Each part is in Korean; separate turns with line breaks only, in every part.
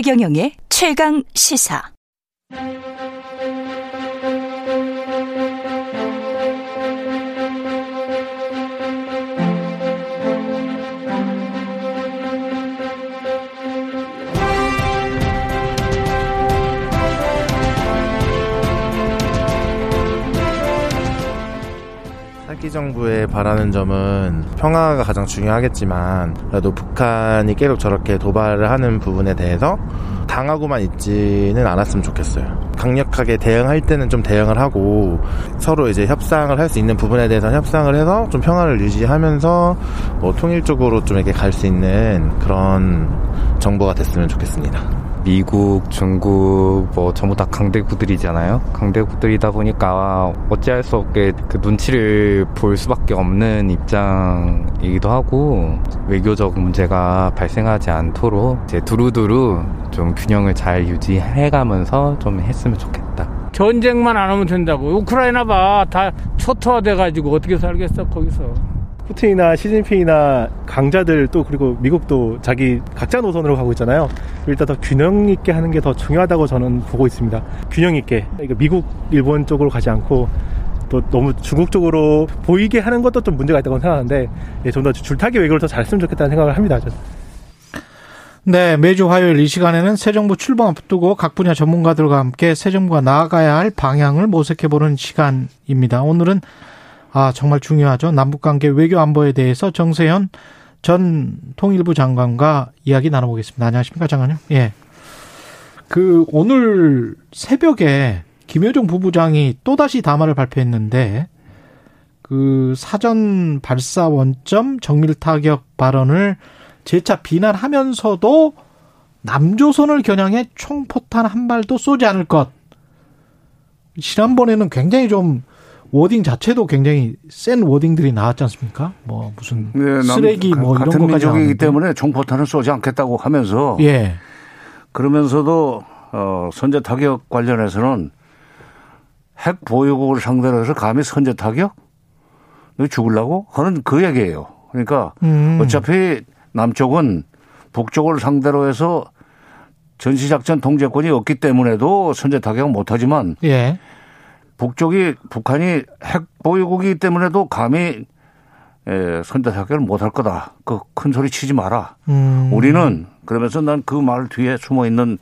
최경영의 최강 시사.
차기 정부에 바라는 점은 평화가 가장 중요하겠지만 그래도 북한이 계속 저렇게 도발을 하는 부분에 대해서 당하고만 있지는 않았으면 좋겠어요. 강력하게 대응할 때는 좀 대응을 하고 서로 이제 협상을 할 수 있는 부분에 대해서 협상을 해서 좀 평화를 유지하면서 뭐 통일적으로 좀 이렇게 갈 수 있는 그런 정부가 됐으면 좋겠습니다.
미국, 중국 뭐 전부 다 강대국들이잖아요. 강대국들이다 보니까 어찌할 수 없게 그 눈치를 볼 수밖에 없는 입장이기도 하고 외교적 문제가 발생하지 않도록 이제 두루두루 좀 균형을 잘 유지해가면서 좀 했으면 좋겠다.
전쟁만 안 하면 된다고. 우크라이나 봐. 다 초토화돼가지고 어떻게 살겠어, 거기서.
푸틴이나 시진핑이나 강자들 또 그리고 미국도 자기 각자 노선으로 가고 있잖아요. 일단 더 균형 있게 하는 게 더 중요하다고 저는 보고 있습니다. 균형 있게 그러니까 미국, 일본 쪽으로 가지 않고 또 너무 중국 쪽으로 보이게 하는 것도 좀 문제가 있다고 생각하는데 예, 좀더 줄타기 외교를 더 잘했으면 좋겠다는 생각을 합니다. 저는.
네, 매주 화요일 이 시간에는 새 정부 출범 앞두고 각 분야 전문가들과 함께 새 정부가 나아가야 할 방향을 모색해 보는 시간입니다. 오늘은 아, 정말 중요하죠. 남북 관계 외교 안보에 대해서 정세현 전 통일부 장관과 이야기 나눠보겠습니다. 안녕하십니까, 장관님? 예. 그, 오늘 새벽에 김효정 부부장이 또다시 담화를 발표했는데, 그 사전 발사 원점 정밀 타격 발언을 재차 비난하면서도 남조선을 겨냥해 총포탄 한 발도 쏘지 않을 것. 지난번에는 굉장히 좀 워딩 자체도 굉장히 센 워딩들이 나왔지 않습니까? 뭐 무슨 네, 쓰레기 뭐 이런
같은
것까지
민족이기 때문에 총포탄을 쏘지 않겠다고 하면서
예.
그러면서도 어 선제 타격 관련해서는 핵 보유국을 상대로 해서 감히 선제 타격? 너 죽을라고? 하는 그 얘기예요. 그러니까 음. 어차피 남쪽은 북쪽을 상대로 해서 전시작전 통제권이 없기 때문에도 선제 타격 은 못하지만
예.
북쪽이 북한이 핵 보유국이기 때문에도 감히 에, 선제 타격을 못할 거다. 그 큰 소리 치지 마라.
음.
우리는 그러면서 난 그 말 뒤에 숨어 있는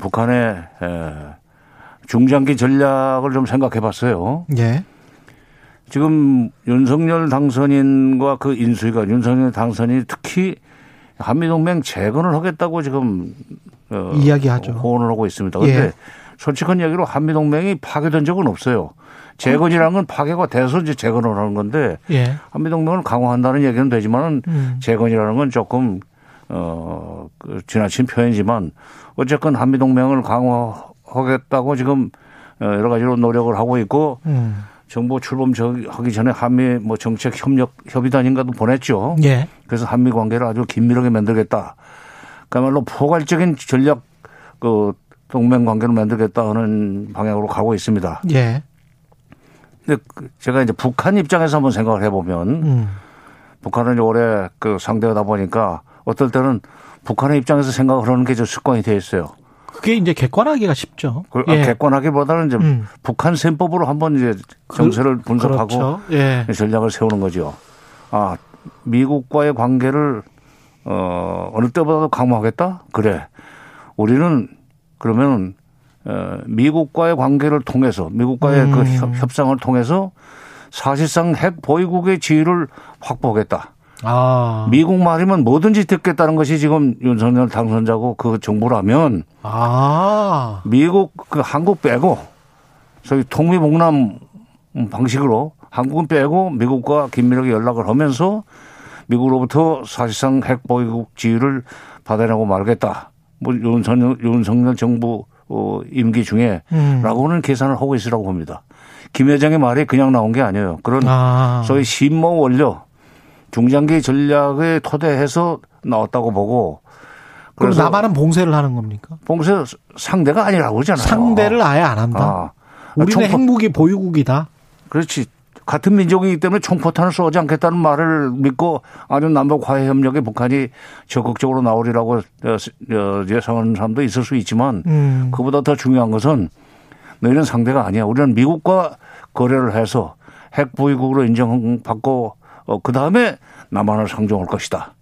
북한의 에, 중장기 전략을 좀 생각해 봤어요.
예.
지금 윤석열 당선인과 그 인수위가 윤석열 당선인이 특히 한미동맹 재건을 하겠다고 지금
어, 이야기하죠.
호언을 하고 있습니다. 그런데 예. 솔직한 얘기로 한미동맹이 파괴된 적은 없어요. 재건이라는 건 파괴가 돼서 이제 재건을 하는 건데
예.
한미동맹을 강화한다는 얘기는 되지만은 음. 재건이라는 건 조금 어그 지나친 표현이지만 어쨌건 한미동맹을 강화하겠다고 지금 어, 여러 가지로 노력을 하고 있고
음.
정부 출범하기 전에 한미 뭐 정책 협력 협의단인가도 보냈죠.
예.
그래서 한미 관계를 아주 긴밀하게 만들겠다. 그야말로 포괄적인 전략 그 동맹 관계를 만들겠다 하는 방향으로 가고 있습니다.
예.
근데 그 제가 이제 북한 입장에서 한번 생각을 해보면
음.
북한은 올해 그 상대하다 보니까 어떨 때는 북한의 입장에서 생각을 하는 게 좀 습관이 돼 있어요.
그게 이제 객관하기가 쉽죠.
그, 예. 객관하기보다는 이제 음. 북한 셈법으로 한번 이제 정세를 그, 분석하고
그렇죠. 예.
전략을 세우는 거죠. 아 미국과의 관계를 어 어느 때보다도 강화하겠다. 그래. 우리는 그러면 어, 미국과의 관계를 통해서 미국과의 그 음. 그 협상을 통해서 사실상 핵 보유국의 지위를 확보하겠다.
아.
미국 말이면 뭐든지 듣겠다는 것이 지금 윤석열 당선자고 그 정부라면
아.
미국 그 한국 빼고 소위 통미봉남 방식으로 한국은 빼고 미국과 긴밀하게 연락을 하면서 미국으로부터 사실상 핵 보유국 지위를 받아내고 말겠다. 뭐 윤석열, 윤석열 정부 어, 임기 중에 음. 라고는 계산을 하고 있으라고 봅니다. 김 회장의 말이 그냥 나온 게 아니에요. 그런
아.
소위 신모 원료 중장기 전략에 토대해서 나왔다고 보고
그럼 남한은 봉쇄를 하는 겁니까?
봉쇄 상대가 아니라고 그러잖아요.
상대를 아예 안 한다. 아. 우리는 총포... 핵무기 보유국이다.
그렇지. 같은 민족이기 때문에 총포탄을 쏘지 않겠다는 말을 믿고 아주 남북 화해 협력에 북한이 적극적으로 나오리라고 어, 예상하는 사람도 있을 수 있지만
음.
그보다 더 중요한 것은 너희는 상대가 아니야. 우리는 미국과 거래를 해서 핵 보유국으로 인정받고 어, 그 다음에 남한을 상정할 것이다.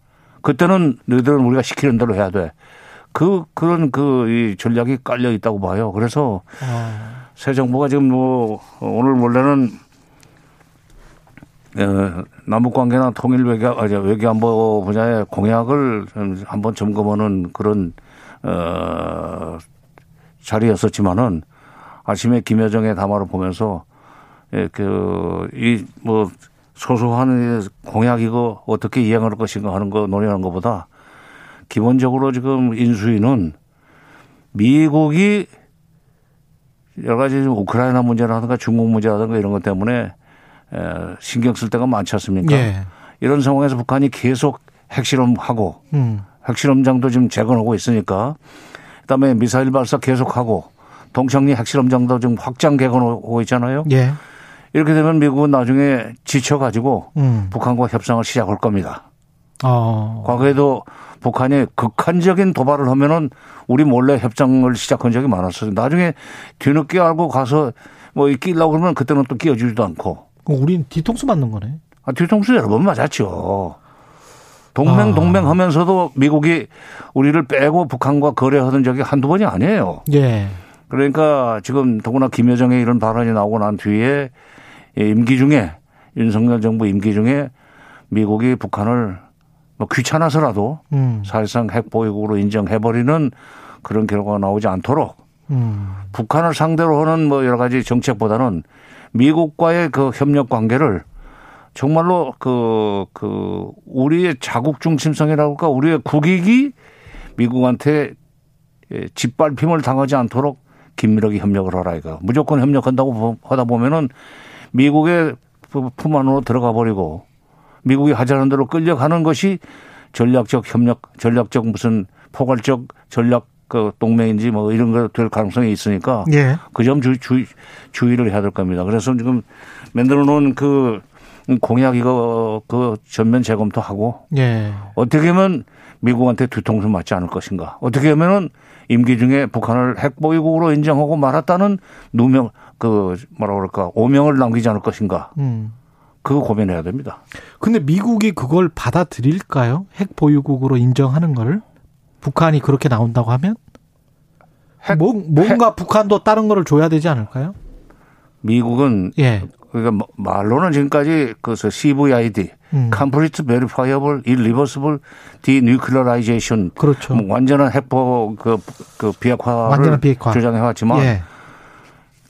그때는 너희들은 우리가 시키는 대로 해야 돼. 그 그런 그 이 전략이 깔려 있다고 봐요. 그래서
아.
새 정부가 지금 뭐 오늘 원래는 어, 남북 관계나 통일 외교 아니 외교안보 분야의 공약을 좀 한번 점검하는 그런 어 자리였었지만은 아침에 김여정의 담화를 보면서 예, 그이 뭐 소소한 공약 이거 어떻게 이행할 것인가 하는 거 논의하는 것보다 기본적으로 지금 인수위는 미국이 여러 가지 우크라이나 문제라든가 중국 문제라든가 이런 것 때문에 신경 쓸 때가 많지 않습니까?
예.
이런 상황에서 북한이 계속 핵실험하고
음.
핵실험장도 지금 재건하고 있으니까 그다음에 미사일 발사 계속하고 동창리 핵실험장도 지금 확장 개건하고 있잖아요.
예.
이렇게 되면 미국은 나중에 지쳐가지고
음.
북한과 협상을 시작할 겁니다.
어.
과거에도 북한이 극한적인 도발을 하면은 우리 몰래 협상을 시작한 적이 많았어요. 나중에 뒤늦게 알고 가서 뭐 끼려고 그러면 그때는 또 끼워주지도 않고.
우린 뒤통수 맞는 거네.
아, 뒤통수 여러 번 맞았죠. 동맹
아.
동맹 하면서도 미국이 우리를 빼고 북한과 거래하던 적이 한두 번이 아니에요.
예.
그러니까 지금 더구나 김여정의 이런 발언이 나오고 난 뒤에 임기 중에 윤석열 정부 임기 중에 미국이 북한을 뭐 귀찮아서라도
음.
사실상 핵 보유국으로 인정해버리는 그런 결과가 나오지 않도록
음.
북한을 상대로 하는 뭐 여러 가지 정책보다는 미국과의 그 협력 관계를 정말로 그, 그, 우리의 자국 중심성이라고 할까, 우리의 국익이 미국한테 예, 짓밟힘을 당하지 않도록 긴밀하게 협력을 하라 이거. 무조건 협력한다고 하다 보면은 미국의 품 안으로 들어가 버리고 미국이 하자는 대로 끌려가는 것이 전략적 협력, 전략적 무슨 포괄적 전략 그 동맹인지 뭐 이런 거 될 가능성이 있으니까
예.
그점 주, 주, 주의를 해야 될 겁니다. 그래서 지금 만들어 놓은 그 공약 이거 그 전면 재검토 하고
예.
어떻게 하면 미국한테 뒤통수 맞지 않을 것인가. 어떻게 하면은 임기 중에 북한을 핵보유국으로 인정하고 말았다는 누명 그 뭐라 그럴까 오명을 남기지 않을 것인가.
음.
그거 고민해야 됩니다.
근데 미국이 그걸 받아들일까요? 핵 보유국으로 인정하는 거를? 북한이 그렇게 나온다고 하면?
핵-
뭐, 뭔가 북한도 다른 거를 줘야 되지 않을까요?
미국은
예.
그러니까 뭐 말로는 지금까지 그 CVID,
음.
Complete Verifiable Irreversible Denuclearization
그렇죠.
뭐 완전한 핵보 그, 그 비핵화를
완전한 비핵화.
주장해 왔지만
예.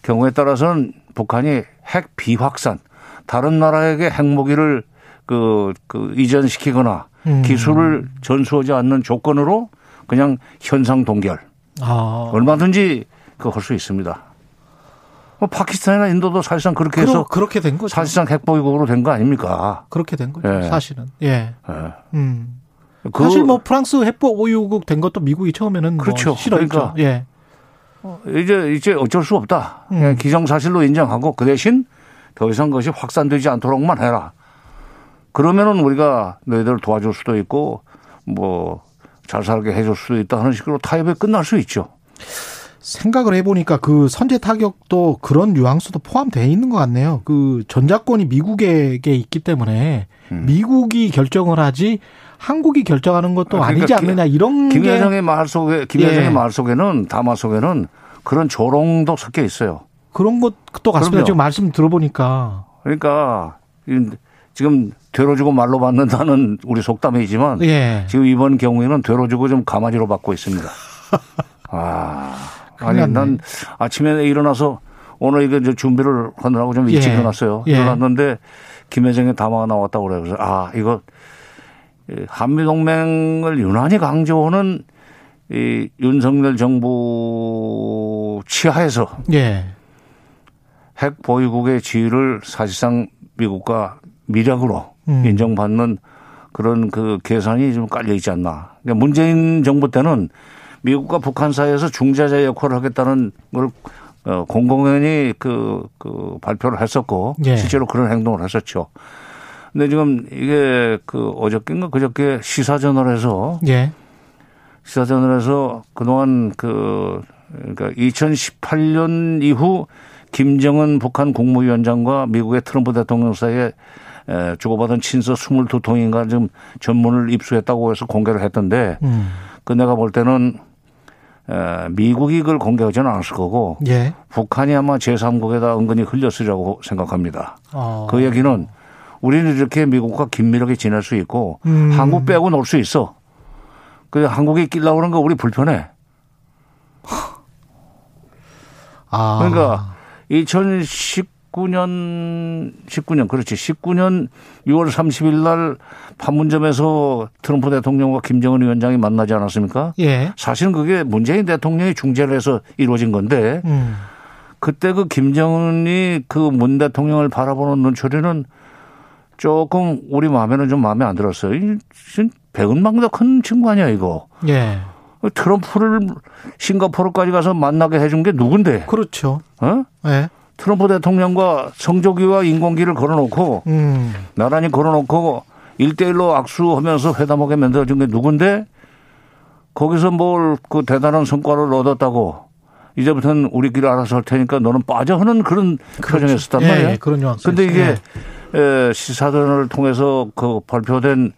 경우에 따라서는 북한이 핵 비확산 다른 나라에게 핵무기를 그, 그 이전시키거나
음.
기술을 전수하지 않는 조건으로 그냥 현상 동결
아.
얼마든지 그 할 수 있습니다. 뭐 파키스탄이나 인도도 사실상 그렇게 해서
그렇게 된 거죠.
사실상 핵보유국으로 된 거 아닙니까?
그렇게 된 거죠.
예.
사실은. 예.
예.
음.
그
사실 뭐 프랑스 핵보 보유국 된 것도 미국이 처음에는
그렇죠.
뭐 싫어했죠.
그러니까.
예.
이제 이제 어쩔 수 없다.
음.
그냥 기정사실로 인정하고 그 대신 더 이상 것이 확산되지 않도록만 해라. 그러면은 우리가 너희들 도와줄 수도 있고 뭐 잘 살게 해줄 수도 있다 하는 식으로 타협이 끝날 수 있죠.
생각을 해보니까 그 선제 타격도 그런 뉘앙스도 포함되어 있는 것 같네요. 그 전자권이 미국에게 있기 때문에
음.
미국이 결정을 하지 한국이 결정하는 것도
아,
아,
그러니까
니지 않느냐 이런 게
김여정의 말 속에 김여정의
예.
말 속에는 담화 속에는 그런 조롱도 섞여 있어요.
그런 것도 같습니다.
그럼요.
지금 말씀 들어보니까
그러니까 이- 지금 되로 주고 말로 받는다는 우리 속담이지만
예.
지금 이번 경우에는 되로 주고 좀 가마지로 받고 있습니다. 아, 아니
났네.
난 아침에 일어나서 오늘 이거 이제 준비를 하느라고 좀 일찍
예.
일어났어요.
예.
일어났는데 김여정의 담화가 나왔다고 그래요. 그래서 아 이거 이 한미 동맹을 유난히 강조하는 이 윤석열 정부 치하에서
예.
핵 보유국의 지위를 사실상 미국과 미력으로
음.
인정받는 그런 그 계산이 좀 깔려 있지 않나. 그러니까 문재인 정부 때는 미국과 북한 사이에서 중재자 역할을 하겠다는 걸 어, 공공연히 그, 그 발표를 했었고
예.
실제로 그런 행동을 했었죠. 근데 지금 이게 그 어저께인가 그저께 시사저널에서
예.
시사저널에서 그동안 그 그러니까 2018년 이후 김정은 북한 국무위원장과 미국의 트럼프 대통령 사이에 에, 주고받은 친서 22통인가 좀 전문을 입수했다고 해서 공개를 했던데
음.
그 내가 볼 때는 에, 미국이 그걸 공개하지는 않았을 거고
예.
북한이 아마 제3국에다 은근히 흘렸으리라고 생각합니다.
어.
그 얘기는 우리는 이렇게 미국과 긴밀하게 지낼 수 있고
음.
한국 빼고 놀 수 있어. 그 한국에 끼려고 그러는 거 우리 불편해.
아.
그러니까 2019년 19년 그렇지 19년 6월 30일 날 판문점에서 트럼프 대통령과 김정은 위원장이 만나지 않았습니까?
예.
사실은 그게 문재인 대통령이 중재를 해서 이루어진 건데
음.
그때 그 김정은이 그 문 대통령을 바라보는 눈초리는 조금 우리 마음에는 좀 마음에 안 들었어요. 큰 친구 아니야 이거.
예.
트럼프를 싱가포르까지 가서 만나게 해준 게 누군데?
그렇죠.
어?
예.
트럼프 대통령과 성조기와 인공기를 걸어놓고
음.
나란히 걸어놓고 일대일로 악수하면서 회담하게 만들어준 게 누군데 거기서 뭘 그 대단한 성과를 얻었다고 이제부터는 우리끼리 알아서 할 테니까 너는 빠져 하는 그런 표정이었단
예,
말이야.
예, 그런 뉘앙스.
근데 이게 에, 시사전을 통해서 그 발표된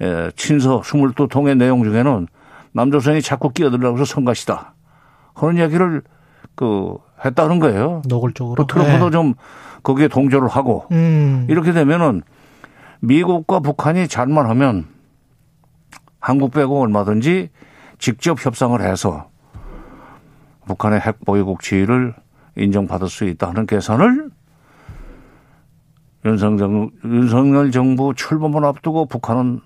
에, 친서 22통의 내용 중에는 남조선이 자꾸 끼어들려고 해서 성가시다. 그런 이야기를 그 했다는 거예요.
노골적으로.
그 트럼프도
예.
좀 거기에 동조를 하고
음.
이렇게 되면은 미국과 북한이 잘만 하면 한국 빼고 얼마든지 직접 협상을 해서 북한의 핵 보유국 지위를 인정받을 수 있다 하는 계산을 윤석열, 윤석열 정부 출범을 앞두고 북한은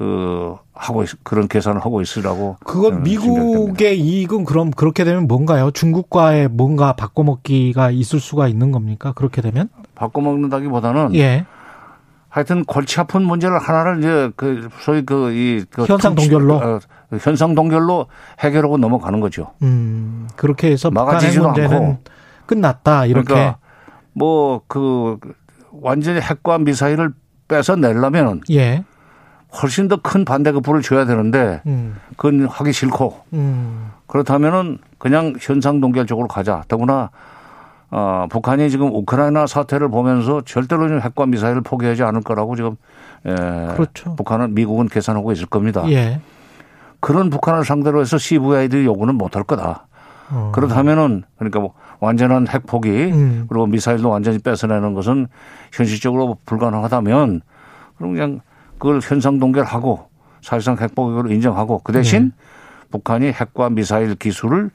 그 하고 있, 그런 계산을 하고 있으라고
그건. 미국의 이익은 그럼 그렇게 되면 뭔가요? 중국과의 뭔가 바꿔먹기가 있을 수가 있는 겁니까? 그렇게 되면?
바꿔먹는다기보다는
예.
하여튼 골치 아픈 문제를 하나를 이제 그 소위 그이 그
현상 동결로?
어, 현상 동결로 해결하고 넘어가는 거죠.
음, 그렇게 해서
막아지지도 않고.
끝났다. 이렇게.
그러니까 뭐그 완전히 핵과 미사일을 뺏어 내려면은
예.
훨씬 더 큰 반대급 부를 줘야 되는데
음,
그건 하기 싫고
음,
그렇다면은 그냥 현상 동결 쪽으로 가자. 더구나 어, 북한이 지금 우크라이나 사태를 보면서 절대로 좀 핵과 미사일을 포기하지 않을 거라고 지금 에,
그렇죠.
북한은 미국은 계산하고 있을 겁니다.
예.
그런 북한을 상대로 해서 CVID 요구는 못할 거다.
어.
그렇다면은 그러니까 뭐 완전한 핵 포기
음.
그리고 미사일도 완전히 뺏어내는 것은 현실적으로 불가능하다면 그럼 그냥 그걸 현상 동결하고 사실상 핵 포기로 인정하고 그 대신
네.
북한이 핵과 미사일 기술을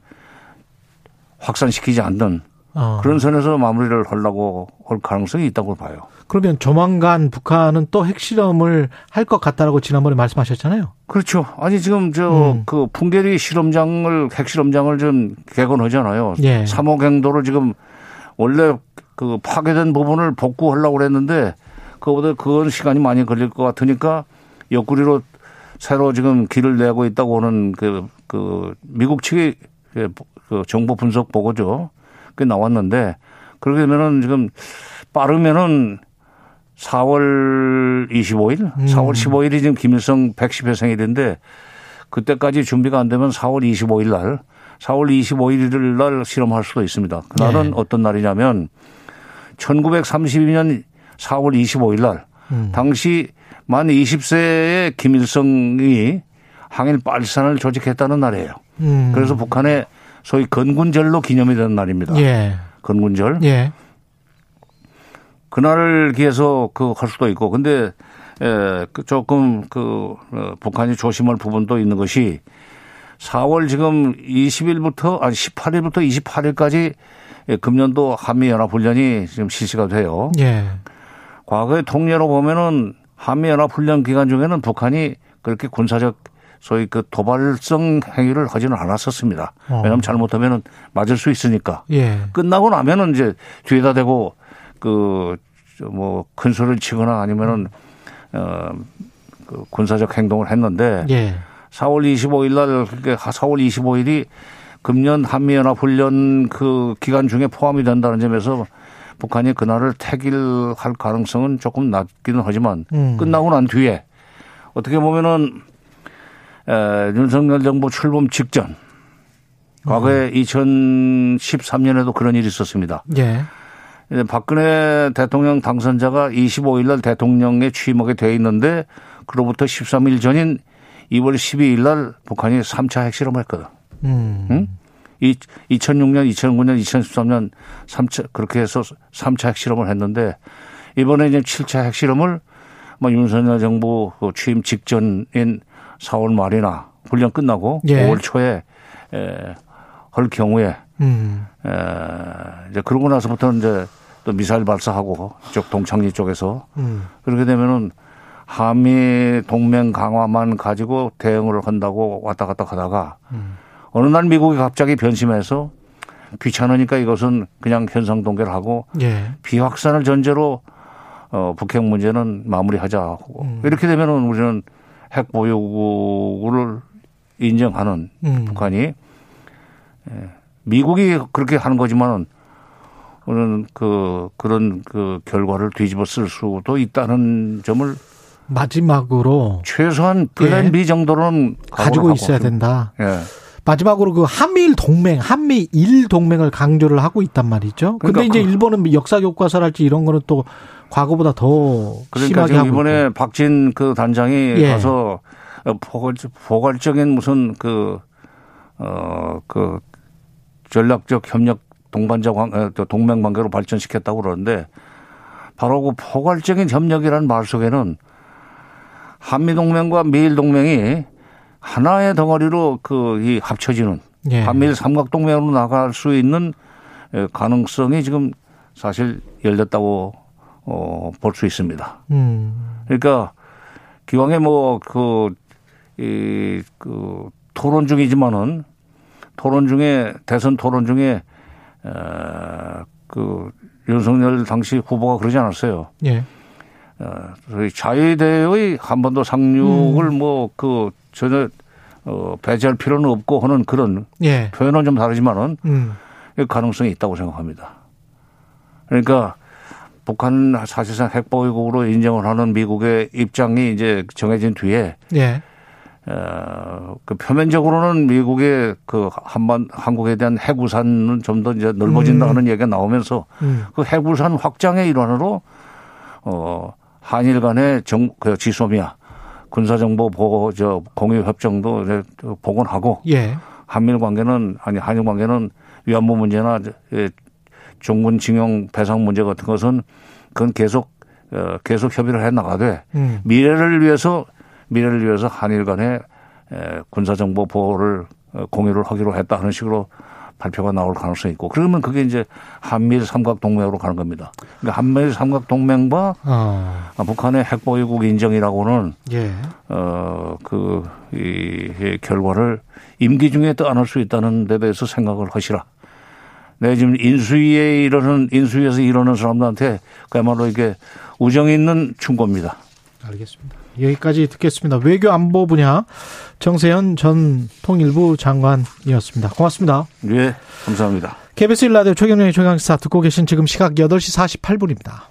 확산시키지 않는
어.
그런 선에서 마무리를 하려고 할 가능성이 있다고 봐요.
그러면 조만간 북한은 또 핵실험을 할 것 같다라고 지난번에 말씀하셨잖아요.
그렇죠. 아니 지금 저
음.
그 풍계리 실험장을 핵실험장을 좀 개건하잖아요.
예.
3호 갱도를 지금 원래 그 파괴된 부분을 복구하려고 그랬는데 그거보다 그건 시간이 많이 걸릴 것 같으니까 옆구리로 새로 지금 길을 내고 있다고 하는 그, 그 미국 측의 그그 정보 분석 보고죠. 그게 나왔는데 그렇게 되면은 지금 빠르면은 4월 25일,
음.
4월 15일이 지금 김일성 110회 생일인데 그때까지 준비가 안 되면 4월 25일 날, 4월 25일 날 실험할 수도 있습니다. 그날은
네.
어떤 날이냐면 1932년 4월 25일 날
음.
당시 만 20세의 김일성이 항일 빨산을 조직했다는 날이에요.
음.
그래서 북한의 소위 건군절로 기념이 되는 날입니다.
예.
건군절.
예.
그날을 기해서 그 할 수도 있고 근데 에, 그 조금 그 어, 북한이 조심할 부분도 있는 것이 4월 지금 20일부터 아니 18일부터 28일까지 예, 금년도 한미 연합 훈련이 지금 실시가 돼요.
예.
과거의 통례로 보면은 한미 연합 훈련 기간 중에는 북한이 그렇게 군사적 소위 그 도발성 행위를 하지는 않았었습니다.
어.
왜냐하면 잘못하면은 맞을 수 있으니까.
예.
끝나고 나면은 이제 뒤에다 대고 그 뭐 큰 소리를 치거나 아니면은 어그 군사적 행동을 했는데
예.
4월 25일 날 그게 4월 25일이 금년 한미연합 훈련 그 기간 중에 포함이 된다는 점에서 북한이 그날을 택일할 가능성은 조금 낮기는 하지만
음.
끝나고 난 뒤에 어떻게 보면은 에, 윤석열 정부 출범 직전 과거에 2013년에도 그런 일이 있었습니다.
예.
박근혜 대통령 당선자가 25일 날 대통령에 취임하게 돼 있는데 그로부터 13일 전인 2월 12일 날 북한이 3차 핵실험을 했거든.
음.
응? 이 2006년, 2009년, 2013년 3차 그렇게 해서 3차 핵실험을 했는데 이번에 이제 7차 핵실험을 뭐 윤석열 정부 그 취임 직전인 4월 말이나 훈련 끝나고
예.
5월 초에 에, 할 경우에
음.
에, 이제 그러고 나서부터는 이제 또 미사일 발사하고 이쪽 동창리 쪽에서
음.
그렇게 되면은 한미 동맹 강화만 가지고 대응을 한다고 왔다 갔다 하다가 어느 날 미국이 갑자기 변심해서 귀찮으니까 이것은 그냥 현상 동결하고
예.
비확산을 전제로 어, 북핵 문제는 마무리하자 하고
음.
이렇게 되면은 우리는 핵 보유국을 인정하는
음.
북한이 예, 미국이 그렇게 하는 거지만은 우리는 그 그런 그 결과를 뒤집어 쓸 수도 있다는 점을
마지막으로
최소한 플랜
예.
B 정도는
가지고 있어야
좀,
된다.
예.
마지막으로 그 한미일 동맹, 한미일 동맹을 강조를 하고 있단 말이죠. 근데
그러니까
이제
그-
일본은 역사 교과서랄지 이런 거는 또 과거보다 더
그러니까
심하게
이번에
있고.
박진 그 단장이
예.
가서 포괄, 포괄적인 무슨 그, 어, 그 전략적 협력 동반자 관, 어, 또 동맹 관계로 발전시켰다고 그러는데 바로 그 포괄적인 협력이라는 말 속에는 한미 동맹과 미일 동맹이 하나의 덩어리로 그 이 합쳐지는
예.
한미일 삼각동맹으로 나갈 수 있는 에, 가능성이 지금 사실 열렸다고 어, 볼 수 있습니다.
음.
그러니까 기왕에 뭐 그, 이, 그 토론 중이지만은 토론 중에 대선 토론 중에 에, 그 윤석열 당시 후보가 그러지 않았어요.
예.
어, 저희 자유대의 한반도 상륙을
음.
뭐그 전혀 어, 배제할 필요는 없고 하는 그런
예.
표현은 좀 다르지만은
음.
가능성이 있다고 생각합니다. 그러니까 북한 사실상 핵보유국으로 인정을 하는 미국의 입장이 이제 정해진 뒤에
예.
어, 그 표면적으로는 미국의 그 한반 한국에 대한 핵우산은 좀 더 이제 넓어진다
음.
하는 얘기가 나오면서
음.
그 핵우산 확장의 일환으로 어 한일 간의 정, 그 지소미아 군사정보 보호 저 공유 협정도 이제 복원하고
예.
한미일 관계는 아니 한일 관계는 위안부 문제나 예, 종군 징용 배상 문제 같은 것은 그건 계속 어, 계속 협의를 해 나가되
음.
미래를 위해서 미래를 위해서 한일 간의 에, 군사 정보 보호를 어, 공유를 하기로 했다 하는 식으로 발표가 나올 가능성이 있고 그러면 그게 이제 한미일 삼각 동맹으로 가는 겁니다. 그러니까 한미일 삼각 동맹과
어.
북한의 핵 보유국 인정이라고는
예.
어그 이, 이 결과를 임기 중에 떠안을 수 있다는 데 대해서 생각을 하시라. 내 지금 인수위에 이러는 인수위에서 이러는 사람들한테 그야말로 이게 우정 있는 충고입니다.
알겠습니다. 여기까지 듣겠습니다. 외교 안보 분야 정세현 전 통일부 장관이었습니다. 고맙습니다.
예, 감사합니다.
KBS 일라디오 최경영의 최강시사 듣고 계신 지금 시각 8시 48분입니다.